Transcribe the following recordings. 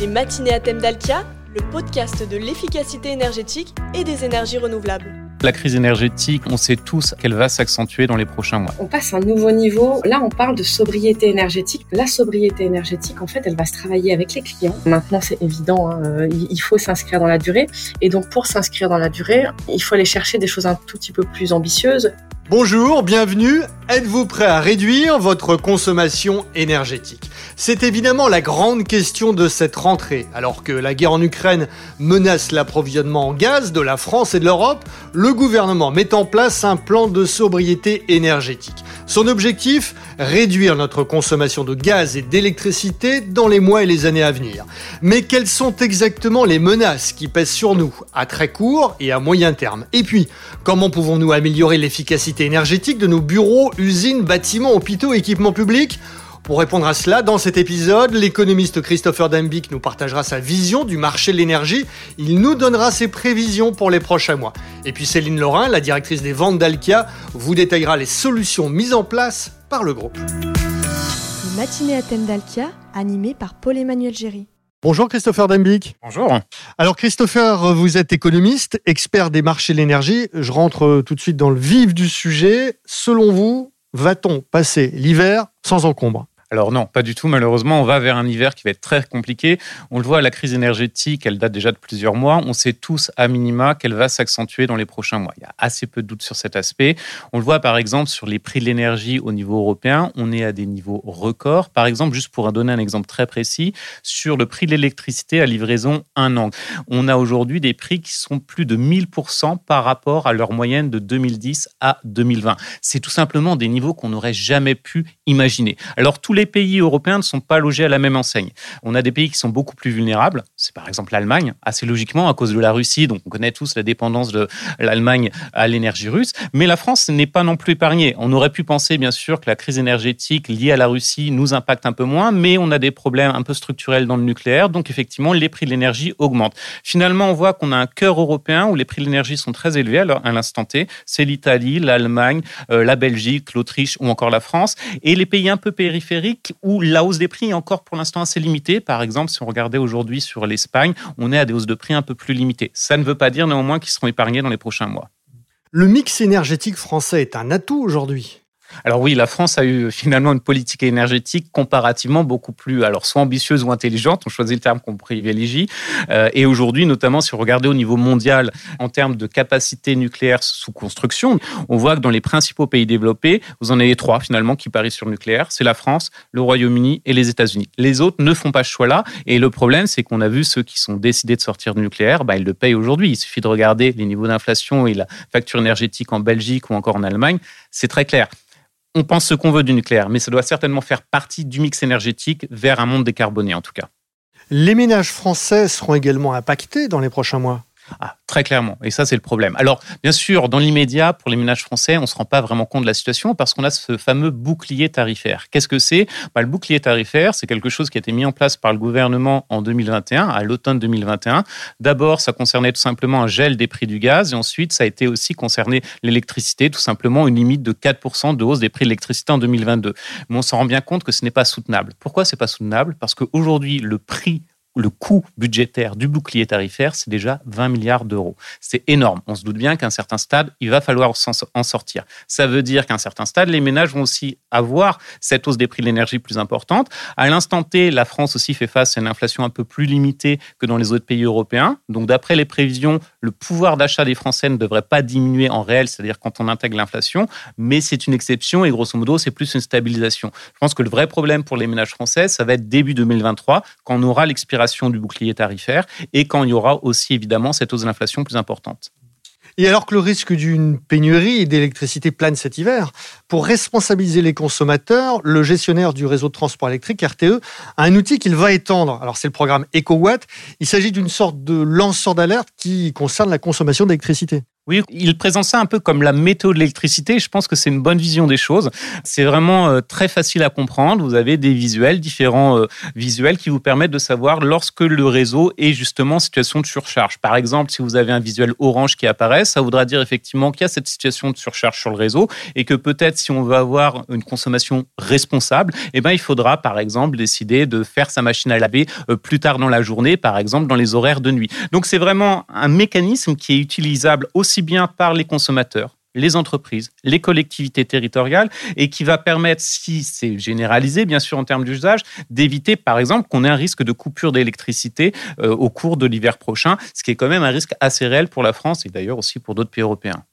Les matinées à thème d'Alkia, le podcast de l'efficacité énergétique et des énergies renouvelables. La crise énergétique, on sait tous qu'elle va s'accentuer dans les prochains mois. On passe à un nouveau niveau. Là, on parle de sobriété énergétique. La sobriété énergétique, en fait, elle va se travailler avec les clients. Maintenant, c'est évident, hein, il faut s'inscrire dans la durée. Et donc, pour s'inscrire dans la durée, il faut aller chercher des choses un tout petit peu plus ambitieuses. Bonjour, bienvenue. Êtes-vous prêt à réduire votre consommation énergétique? C'est évidemment la grande question de cette rentrée. Alors que la guerre en Ukraine menace l'approvisionnement en gaz de la France et de l'Europe, le gouvernement met en place un plan de sobriété énergétique. Son objectif? Réduire notre consommation de gaz et d'électricité dans les mois et les années à venir. Mais quelles sont exactement les menaces qui pèsent sur nous à très court et à moyen terme? Et puis, comment pouvons-nous améliorer l'efficacité énergétique de nos bureaux, usines, bâtiments, hôpitaux, équipements publics pour répondre à cela, dans cet épisode, l'économiste Christopher Dambik nous partagera sa vision du marché de l'énergie. Il nous donnera ses prévisions pour les prochains mois. Et puis Céline Laurin, la directrice des ventes d'Alkia, vous détaillera les solutions mises en place par le groupe. Les matinées à thème d'Alkia, animées par Paul-Emmanuel Géry. Bonjour Christopher Dembik. Bonjour. Alors Christopher, vous êtes économiste, expert des marchés de l'énergie. Je rentre tout de suite dans le vif du sujet. Selon vous, va-t-on passer l'hiver sans encombre? Alors non, pas du tout. Malheureusement, on va vers un hiver qui va être très compliqué. On le voit, la crise énergétique, elle date déjà de plusieurs mois. On sait tous à minima qu'elle va s'accentuer dans les prochains mois. Il y a assez peu de doutes sur cet aspect. On le voit par exemple sur les prix de l'énergie au niveau européen. On est à des niveaux records. Par exemple, juste pour donner un exemple très précis, sur le prix de l'électricité à livraison un an. On a aujourd'hui des prix qui sont plus de 1000% par rapport à leur moyenne de 2010 à 2020. C'est tout simplement des niveaux qu'on n'aurait jamais pu imaginer. Alors tous les les pays européens ne sont pas logés à la même enseigne. On a des pays qui sont beaucoup plus vulnérables. C'est par exemple l'Allemagne, assez logiquement à cause de la Russie. Donc on connaît tous la dépendance de l'Allemagne à l'énergie russe. Mais la France n'est pas non plus épargnée. On aurait pu penser bien sûr que la crise énergétique liée à la Russie nous impacte un peu moins, mais on a des problèmes un peu structurels dans le nucléaire. Donc effectivement, les prix de l'énergie augmentent. Finalement, on voit qu'on a un cœur européen où les prix de l'énergie sont très élevés à l'instant T. C'est l'Italie, l'Allemagne, euh, la Belgique, l'Autriche ou encore la France. Et les pays un peu périphériques où la hausse des prix est encore pour l'instant assez limitée. Par exemple, si on regardait aujourd'hui sur l'Espagne, on est à des hausses de prix un peu plus limitées. Ça ne veut pas dire néanmoins qu'ils seront épargnés dans les prochains mois. Le mix énergétique français est un atout aujourd'hui. Alors oui, la France a eu finalement une politique énergétique comparativement beaucoup plus, alors soit ambitieuse ou intelligente, on choisit le terme qu'on privilégie. Euh, et aujourd'hui, notamment si vous regardez au niveau mondial en termes de capacité nucléaire sous construction, on voit que dans les principaux pays développés, vous en avez trois finalement qui parient sur le nucléaire. C'est la France, le Royaume-Uni et les États-Unis. Les autres ne font pas ce choix-là. Et le problème, c'est qu'on a vu ceux qui sont décidés de sortir du nucléaire, bah, ils le payent aujourd'hui. Il suffit de regarder les niveaux d'inflation et la facture énergétique en Belgique ou encore en Allemagne. C'est très clair on pense ce qu'on veut du nucléaire, mais ça doit certainement faire partie du mix énergétique vers un monde décarboné en tout cas. Les ménages français seront également impactés dans les prochains mois. Ah, très clairement. Et ça, c'est le problème. Alors, bien sûr, dans l'immédiat, pour les ménages français, on ne se rend pas vraiment compte de la situation parce qu'on a ce fameux bouclier tarifaire. Qu'est-ce que c'est? Bah, Le bouclier tarifaire, c'est quelque chose qui a été mis en place par le gouvernement en 2021, à l'automne 2021. D'abord, ça concernait tout simplement un gel des prix du gaz et ensuite, ça a été aussi concerné l'électricité, tout simplement une limite de 4% de hausse des prix de l'électricité en 2022. Mais on s'en rend bien compte que ce n'est pas soutenable. Pourquoi c'est pas soutenable? Parce qu'aujourd'hui, le prix le coût budgétaire du bouclier tarifaire, c'est déjà 20 milliards d'euros. C'est énorme. On se doute bien qu'à un certain stade, il va falloir en sortir. Ça veut dire qu'à un certain stade, les ménages vont aussi avoir cette hausse des prix de l'énergie plus importante. À l'instant T, la France aussi fait face à une inflation un peu plus limitée que dans les autres pays européens. Donc, d'après les prévisions, le pouvoir d'achat des Français ne devrait pas diminuer en réel, c'est-à-dire quand on intègre l'inflation, mais c'est une exception et grosso modo, c'est plus une stabilisation. Je pense que le vrai problème pour les ménages français, ça va être début 2023, quand on aura l'expiration du bouclier tarifaire et quand il y aura aussi évidemment cette hausse de l'inflation plus importante. Et alors que le risque d'une pénurie d'électricité plane cet hiver, pour responsabiliser les consommateurs, le gestionnaire du réseau de transport électrique, RTE, a un outil qu'il va étendre. Alors c'est le programme EcoWatt. Il s'agit d'une sorte de lanceur d'alerte qui concerne la consommation d'électricité. Oui, il présente ça un peu comme la météo de l'électricité. Je pense que c'est une bonne vision des choses. C'est vraiment euh, très facile à comprendre. Vous avez des visuels, différents euh, visuels qui vous permettent de savoir lorsque le réseau est justement en situation de surcharge. Par exemple, si vous avez un visuel orange qui apparaît, ça voudra dire effectivement qu'il y a cette situation de surcharge sur le réseau et que peut-être si on veut avoir une consommation responsable, eh ben, il faudra par exemple décider de faire sa machine à laver euh, plus tard dans la journée, par exemple dans les horaires de nuit. Donc c'est vraiment un mécanisme qui est utilisable aussi bien par les consommateurs, les entreprises, les collectivités territoriales, et qui va permettre, si c'est généralisé, bien sûr, en termes d'usage, d'éviter, par exemple, qu'on ait un risque de coupure d'électricité euh, au cours de l'hiver prochain, ce qui est quand même un risque assez réel pour la France et d'ailleurs aussi pour d'autres pays européens.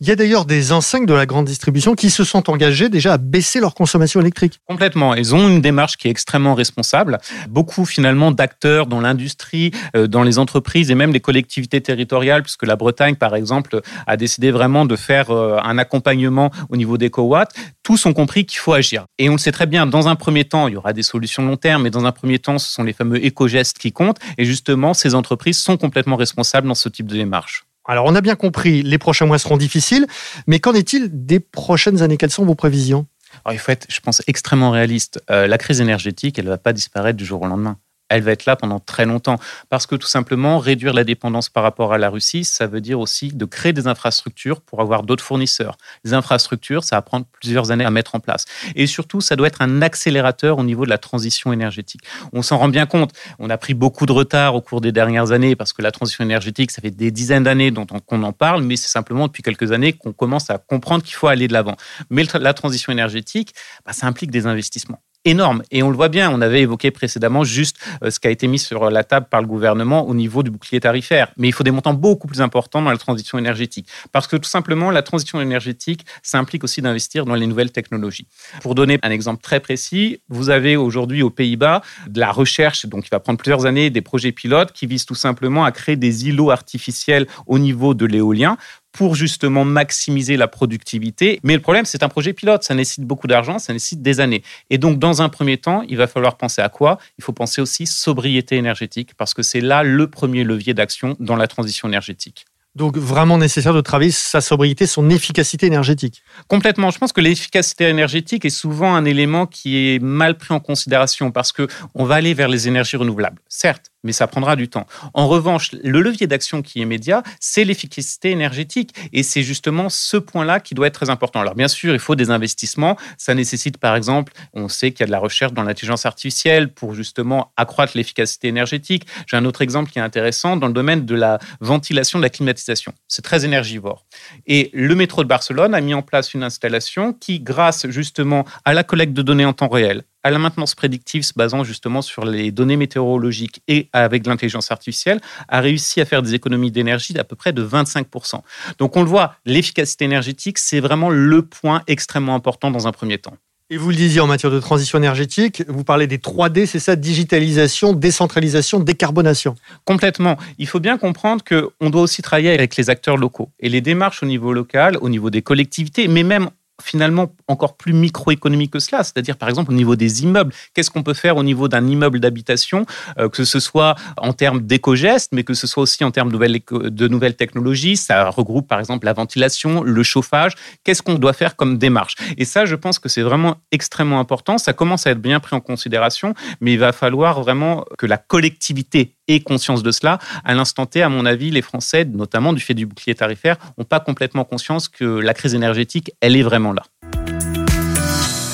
Il y a d'ailleurs des enseignes de la grande distribution qui se sont engagées déjà à baisser leur consommation électrique. Complètement. Ils ont une démarche qui est extrêmement responsable. Beaucoup finalement d'acteurs dans l'industrie, euh, dans les entreprises et même les collectivités territoriales, puisque la Bretagne, par exemple, a décidé vraiment de faire euh, un accompagnement au niveau des co-watts. Tous ont compris qu'il faut agir. Et on le sait très bien, dans un premier temps, il y aura des solutions long terme, mais dans un premier temps, ce sont les fameux éco-gestes qui comptent. Et justement, ces entreprises sont complètement responsables dans ce type de démarche. Alors, on a bien compris, les prochains mois seront difficiles, mais qu'en est-il des prochaines années? Quelles sont vos prévisions? Il faut être, je pense, extrêmement réaliste. Euh, la crise énergétique, elle ne va pas disparaître du jour au lendemain elle va être là pendant très longtemps. Parce que tout simplement, réduire la dépendance par rapport à la Russie, ça veut dire aussi de créer des infrastructures pour avoir d'autres fournisseurs. Les infrastructures, ça va prendre plusieurs années à mettre en place. Et surtout, ça doit être un accélérateur au niveau de la transition énergétique. On s'en rend bien compte. On a pris beaucoup de retard au cours des dernières années parce que la transition énergétique, ça fait des dizaines d'années dont on en parle, mais c'est simplement depuis quelques années qu'on commence à comprendre qu'il faut aller de l'avant. Mais la transition énergétique, bah, ça implique des investissements énorme. Et on le voit bien, on avait évoqué précédemment juste euh, ce qui a été mis sur la table par le gouvernement au niveau du bouclier tarifaire. Mais il faut des montants beaucoup plus importants dans la transition énergétique. Parce que tout simplement, la transition énergétique, ça implique aussi d'investir dans les nouvelles technologies. Pour donner un exemple très précis, vous avez aujourd'hui aux Pays-Bas de la recherche, donc il va prendre plusieurs années, des projets pilotes qui visent tout simplement à créer des îlots artificiels au niveau de l'éolien pour justement maximiser la productivité. Mais le problème, c'est un projet pilote, ça nécessite beaucoup d'argent, ça nécessite des années. Et donc, dans un premier temps, il va falloir penser à quoi? Il faut penser aussi sobriété énergétique, parce que c'est là le premier levier d'action dans la transition énergétique. Donc vraiment nécessaire de travailler sa sobriété, son efficacité énergétique? Complètement. Je pense que l'efficacité énergétique est souvent un élément qui est mal pris en considération parce que on va aller vers les énergies renouvelables. Certes, mais ça prendra du temps. En revanche, le levier d'action qui est immédiat, c'est l'efficacité énergétique. Et c'est justement ce point-là qui doit être très important. Alors bien sûr, il faut des investissements. Ça nécessite par exemple, on sait qu'il y a de la recherche dans l'intelligence artificielle pour justement accroître l'efficacité énergétique. J'ai un autre exemple qui est intéressant dans le domaine de la ventilation, de la climatisation. C'est très énergivore. Et le métro de Barcelone a mis en place une installation qui, grâce justement à la collecte de données en temps réel, à la maintenance prédictive se basant justement sur les données météorologiques et avec l'intelligence artificielle, a réussi à faire des économies d'énergie d'à peu près de 25%. Donc on le voit, l'efficacité énergétique, c'est vraiment le point extrêmement important dans un premier temps. Et vous le disiez en matière de transition énergétique, vous parlez des 3D, c'est ça, digitalisation, décentralisation, décarbonation. Complètement. Il faut bien comprendre qu'on doit aussi travailler avec les acteurs locaux. Et les démarches au niveau local, au niveau des collectivités, mais même finalement encore plus microéconomique que cela, c'est-à-dire par exemple au niveau des immeubles. Qu'est-ce qu'on peut faire au niveau d'un immeuble d'habitation, euh, que ce soit en termes d'éco-gestes, mais que ce soit aussi en termes de nouvelles, de nouvelles technologies? Ça regroupe par exemple la ventilation, le chauffage. Qu'est-ce qu'on doit faire comme démarche? Et ça, je pense que c'est vraiment extrêmement important. Ça commence à être bien pris en considération, mais il va falloir vraiment que la collectivité conscience de cela. À l'instant T, à mon avis, les Français, notamment du fait du bouclier tarifaire, n'ont pas complètement conscience que la crise énergétique, elle est vraiment là.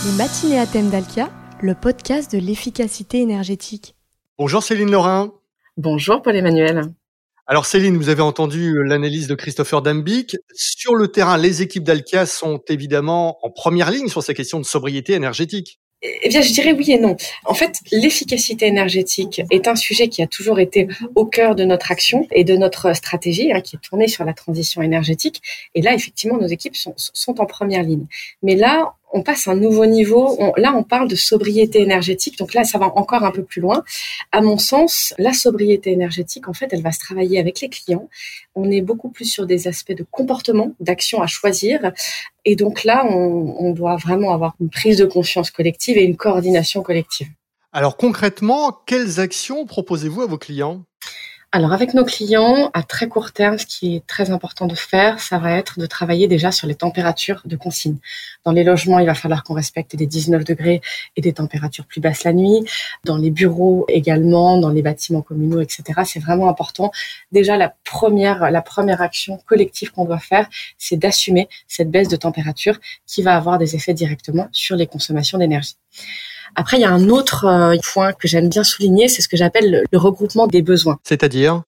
Les matinées à thème d'Alkia, le podcast de l'efficacité énergétique. Bonjour Céline Laurin. Bonjour Paul-Emmanuel. Alors Céline, vous avez entendu l'analyse de Christopher Dambic. Sur le terrain, les équipes d'Alkia sont évidemment en première ligne sur ces questions de sobriété énergétique. Eh bien, je dirais oui et non. En fait, l'efficacité énergétique est un sujet qui a toujours été au cœur de notre action et de notre stratégie, hein, qui est tournée sur la transition énergétique. Et là, effectivement, nos équipes sont, sont en première ligne. Mais là, on passe à un nouveau niveau. là, on parle de sobriété énergétique. Donc là, ça va encore un peu plus loin. À mon sens, la sobriété énergétique, en fait, elle va se travailler avec les clients. On est beaucoup plus sur des aspects de comportement, d'action à choisir. Et donc là, on, on doit vraiment avoir une prise de conscience collective et une coordination collective. Alors concrètement, quelles actions proposez-vous à vos clients? Alors avec nos clients, à très court terme, ce qui est très important de faire, ça va être de travailler déjà sur les températures de consigne. Dans les logements, il va falloir qu'on respecte des 19 degrés et des températures plus basses la nuit. Dans les bureaux également, dans les bâtiments communaux, etc. C'est vraiment important. Déjà, la première, la première action collective qu'on doit faire, c'est d'assumer cette baisse de température qui va avoir des effets directement sur les consommations d'énergie. Après, il y a un autre euh, point que j'aime bien souligner, c'est ce que j'appelle le regroupement des besoins. C'est-à-dire?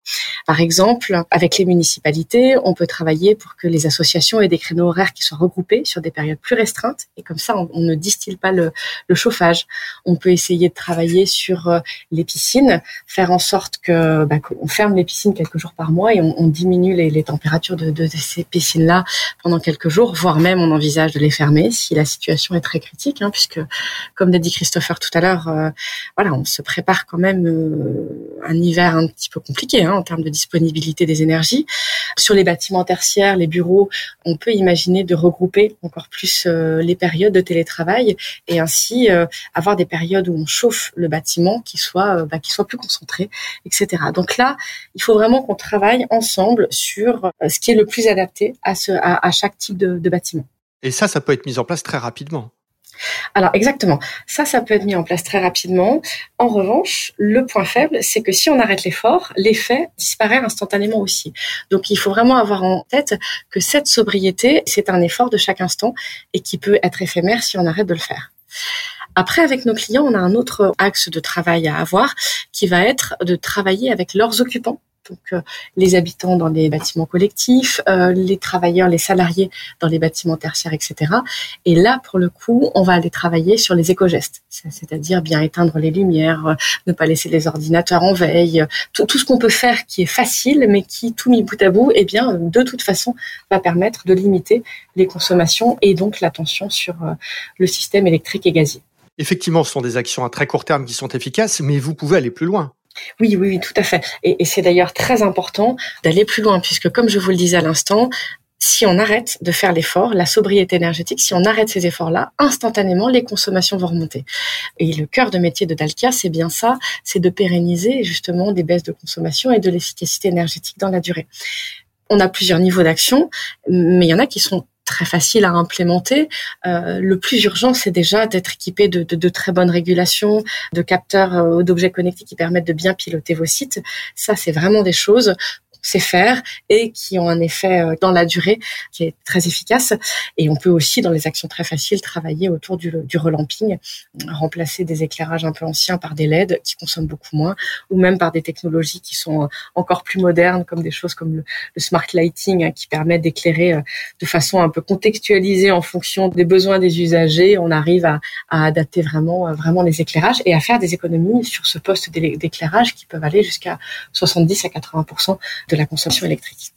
Par exemple, avec les municipalités, on peut travailler pour que les associations aient des créneaux horaires qui soient regroupés sur des périodes plus restreintes, et comme ça, on, ne distille pas le, le, chauffage. On peut essayer de travailler sur euh, les piscines, faire en sorte que bah, qu'on ferme les piscines quelques jours par mois et on, on diminue les, les, températures de, de ces piscines-là pendant quelques jours, voire même on envisage de les fermer si la situation est très critique, hein, puisque, comme l'a dit Christophe, faire tout à l'heure, euh, voilà, on se prépare quand même euh, un hiver un petit peu compliqué hein, en termes de disponibilité des énergies. Sur les bâtiments tertiaires, les bureaux, on peut imaginer de regrouper encore plus euh, les périodes de télétravail et ainsi avoir des périodes où on chauffe le bâtiment qui soit bah, qui soit plus concentré, etc. Donc là, il faut vraiment qu'on travaille ensemble sur ce qui est le plus adapté à, chaque type de, de bâtiment. Et ça, ça peut être mis en place très rapidement. Alors exactement, ça, ça peut être mis en place très rapidement. En revanche, le point faible, c'est que si on arrête l'effort, l'effet disparaît instantanément aussi. Donc il faut vraiment avoir en tête que cette sobriété, c'est un effort de chaque instant et qui peut être éphémère si on arrête de le faire. Après, avec nos clients, on a un autre axe de travail à avoir qui va être de travailler avec leurs occupants donc euh, les habitants dans les bâtiments collectifs, euh, les travailleurs, les salariés dans les bâtiments tertiaires, etc. Et là, pour le coup, on va aller travailler sur les éco-gestes, c'est-à-dire bien éteindre les lumières, euh, ne pas laisser les ordinateurs en veille, tout, tout ce qu'on peut faire qui est facile, mais qui, tout mis bout à bout, eh bien, de toute façon, va permettre de limiter les consommations et donc la tension sur le système électrique et gazier. Effectivement, ce sont des actions à très court terme qui sont efficaces, mais vous pouvez aller plus loin. Oui, oui, oui, tout à fait. Et, c'est d'ailleurs très important d'aller plus loin, puisque comme je vous le disais à l'instant, si on arrête de faire l'effort, la sobriété énergétique, si on arrête ces efforts-là, instantanément, les consommations vont remonter. Et le cœur de métier de Dalkia, c'est bien ça, c'est de pérenniser justement des baisses de consommation et de l'efficacité énergétique dans la durée. On a plusieurs niveaux d'action, mais il y en a qui sont très facile à implémenter. Euh, le plus urgent, c'est déjà d'être équipé de, très bonnes régulations, de capteurs euh, d'objets connectés qui permettent de bien piloter vos sites. Ça, c'est vraiment des choses sait faire et qui ont un effet euh, dans la durée qui est très efficace. Et on peut aussi, dans les actions très faciles, travailler autour du, relamping, remplacer des éclairages un peu anciens par des LED qui consomment beaucoup moins, ou même par des technologies qui sont euh, encore plus modernes, comme des choses comme le, smart lighting, hein, qui permet d'éclairer euh, de façon un peu contextualisée en fonction des besoins des usagers. On arrive à, à adapter vraiment, vraiment les éclairages et à faire des économies sur ce poste d'éclairage qui peuvent aller jusqu'à 70 à 80 de la consommation électrique.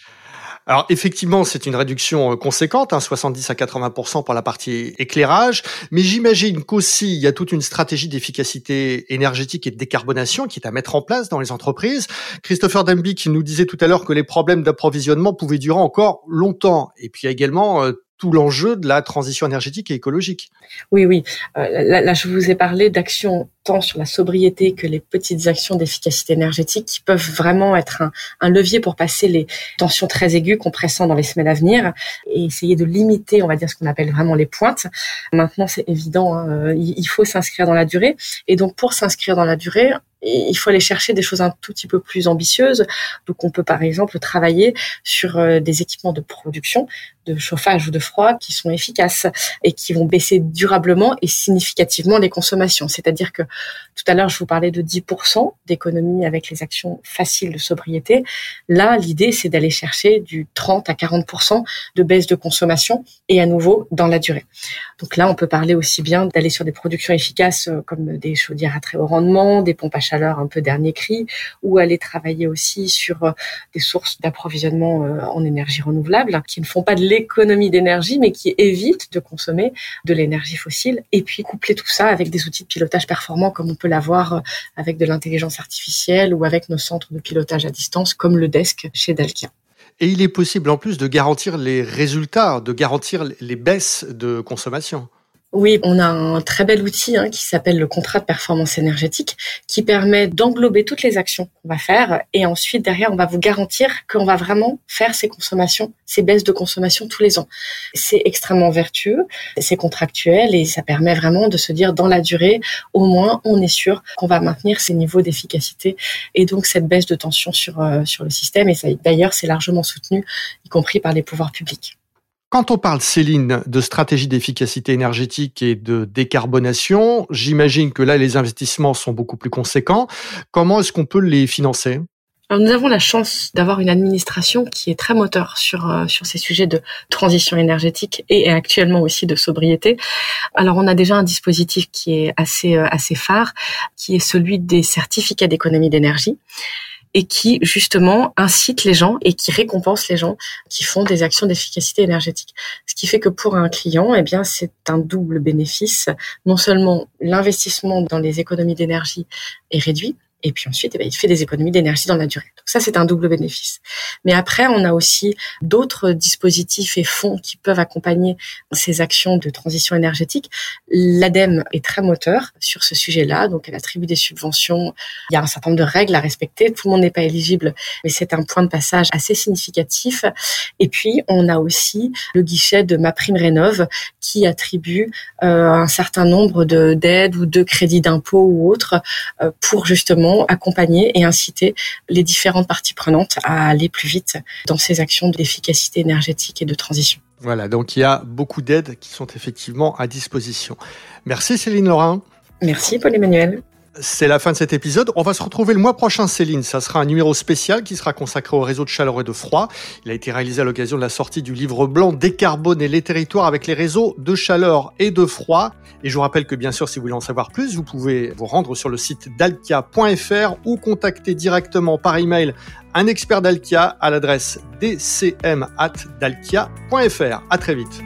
Alors effectivement, c'est une réduction euh, conséquente, hein, 70 à 80% pour la partie éclairage, mais j'imagine qu'aussi il y a toute une stratégie d'efficacité énergétique et de décarbonation qui est à mettre en place dans les entreprises. Christopher Demby qui nous disait tout à l'heure que les problèmes d'approvisionnement pouvaient durer encore longtemps, et puis également euh, tout l'enjeu de la transition énergétique et écologique. Oui, oui. Euh, là, je vous ai parlé d'actions tant sur la sobriété que les petites actions d'efficacité énergétique qui peuvent vraiment être un, un, levier pour passer les tensions très aiguës qu'on pressent dans les semaines à venir et essayer de limiter, on va dire, ce qu'on appelle vraiment les pointes. Maintenant, c'est évident, hein, il faut s'inscrire dans la durée. Et donc, pour s'inscrire dans la durée, il faut aller chercher des choses un tout petit peu plus ambitieuses. Donc, on peut par exemple travailler sur euh, des équipements de production, de chauffage ou de froid qui sont efficaces et qui vont baisser durablement et significativement les consommations. C'est-à-dire que tout à l'heure, je vous parlais de 10% d'économie avec les actions faciles de sobriété. Là, l'idée, c'est d'aller chercher du 30 à 40% de baisse de consommation et à nouveau dans la durée. Donc là, on peut parler aussi bien d'aller sur des productions efficaces euh, comme des chaudières à très haut rendement, des pompes à chaleur un peu dernier cri, ou aller travailler aussi sur euh, des sources d'approvisionnement euh, en énergie renouvelable qui ne font pas de l'économie d'énergie, mais qui évitent de consommer de l'énergie fossile. Et puis coupler tout ça avec des outils de pilotage performants comme on peut l'avoir avec de l'intelligence artificielle ou avec nos centres de pilotage à distance comme le desk chez Dalkia. Et il est possible en plus de garantir les résultats, de garantir les baisses de consommation. Oui, on a un très bel outil hein, qui s'appelle le contrat de performance énergétique qui permet d'englober toutes les actions qu'on va faire et ensuite derrière on va vous garantir qu'on va vraiment faire ces consommations, ces baisses de consommation tous les ans. C'est extrêmement vertueux, c'est contractuel et ça permet vraiment de se dire dans la durée, au moins on est sûr qu'on va maintenir ces niveaux d'efficacité et donc cette baisse de tension sur, euh, sur le système et d'ailleurs c'est largement soutenu, y compris par les pouvoirs publics. Quand on parle, Céline, de stratégie d'efficacité énergétique et de décarbonation, j'imagine que là, les investissements sont beaucoup plus conséquents. Comment est-ce qu'on peut les financer? Nous avons la chance d'avoir une administration qui est très moteur sur euh, sur ces sujets de transition énergétique et actuellement aussi de sobriété. Alors on a déjà un dispositif qui est assez euh, assez phare, qui est celui des certificats d'économie d'énergie et qui justement incite les gens et qui récompense les gens qui font des actions d'efficacité énergétique. Ce qui fait que pour un client, eh bien, c'est un double bénéfice. Non seulement l'investissement dans les économies d'énergie est réduit, et puis ensuite, eh ben, il fait des économies d'énergie dans la durée. Donc ça, c'est un double bénéfice. Mais après, on a aussi d'autres dispositifs et fonds qui peuvent accompagner ces actions de transition énergétique. L'ADEME est très moteur sur ce sujet-là, donc elle attribue des subventions. Il y a un certain nombre de règles à respecter. Tout le monde n'est pas éligible, mais c'est un point de passage assez significatif. Et puis, on a aussi le guichet de Ma Prime Rénov qui attribue euh, un certain nombre de d'aides ou de crédits d'impôt ou autres euh, pour justement accompagner et inciter les différentes parties prenantes à aller plus vite dans ces actions d'efficacité énergétique et de transition. Voilà, donc il y a beaucoup d'aides qui sont effectivement à disposition. Merci Céline Laurin. Merci Paul-Emmanuel. C'est la fin de cet épisode. On va se retrouver le mois prochain, Céline. Ça sera un numéro spécial qui sera consacré au réseau de chaleur et de froid. Il a été réalisé à l'occasion de la sortie du livre blanc Décarboner les territoires avec les réseaux de chaleur et de froid. Et je vous rappelle que bien sûr, si vous voulez en savoir plus, vous pouvez vous rendre sur le site dalkia.fr ou contacter directement par email un expert d'Alkia à l'adresse dcm@dalkia.fr. À très vite.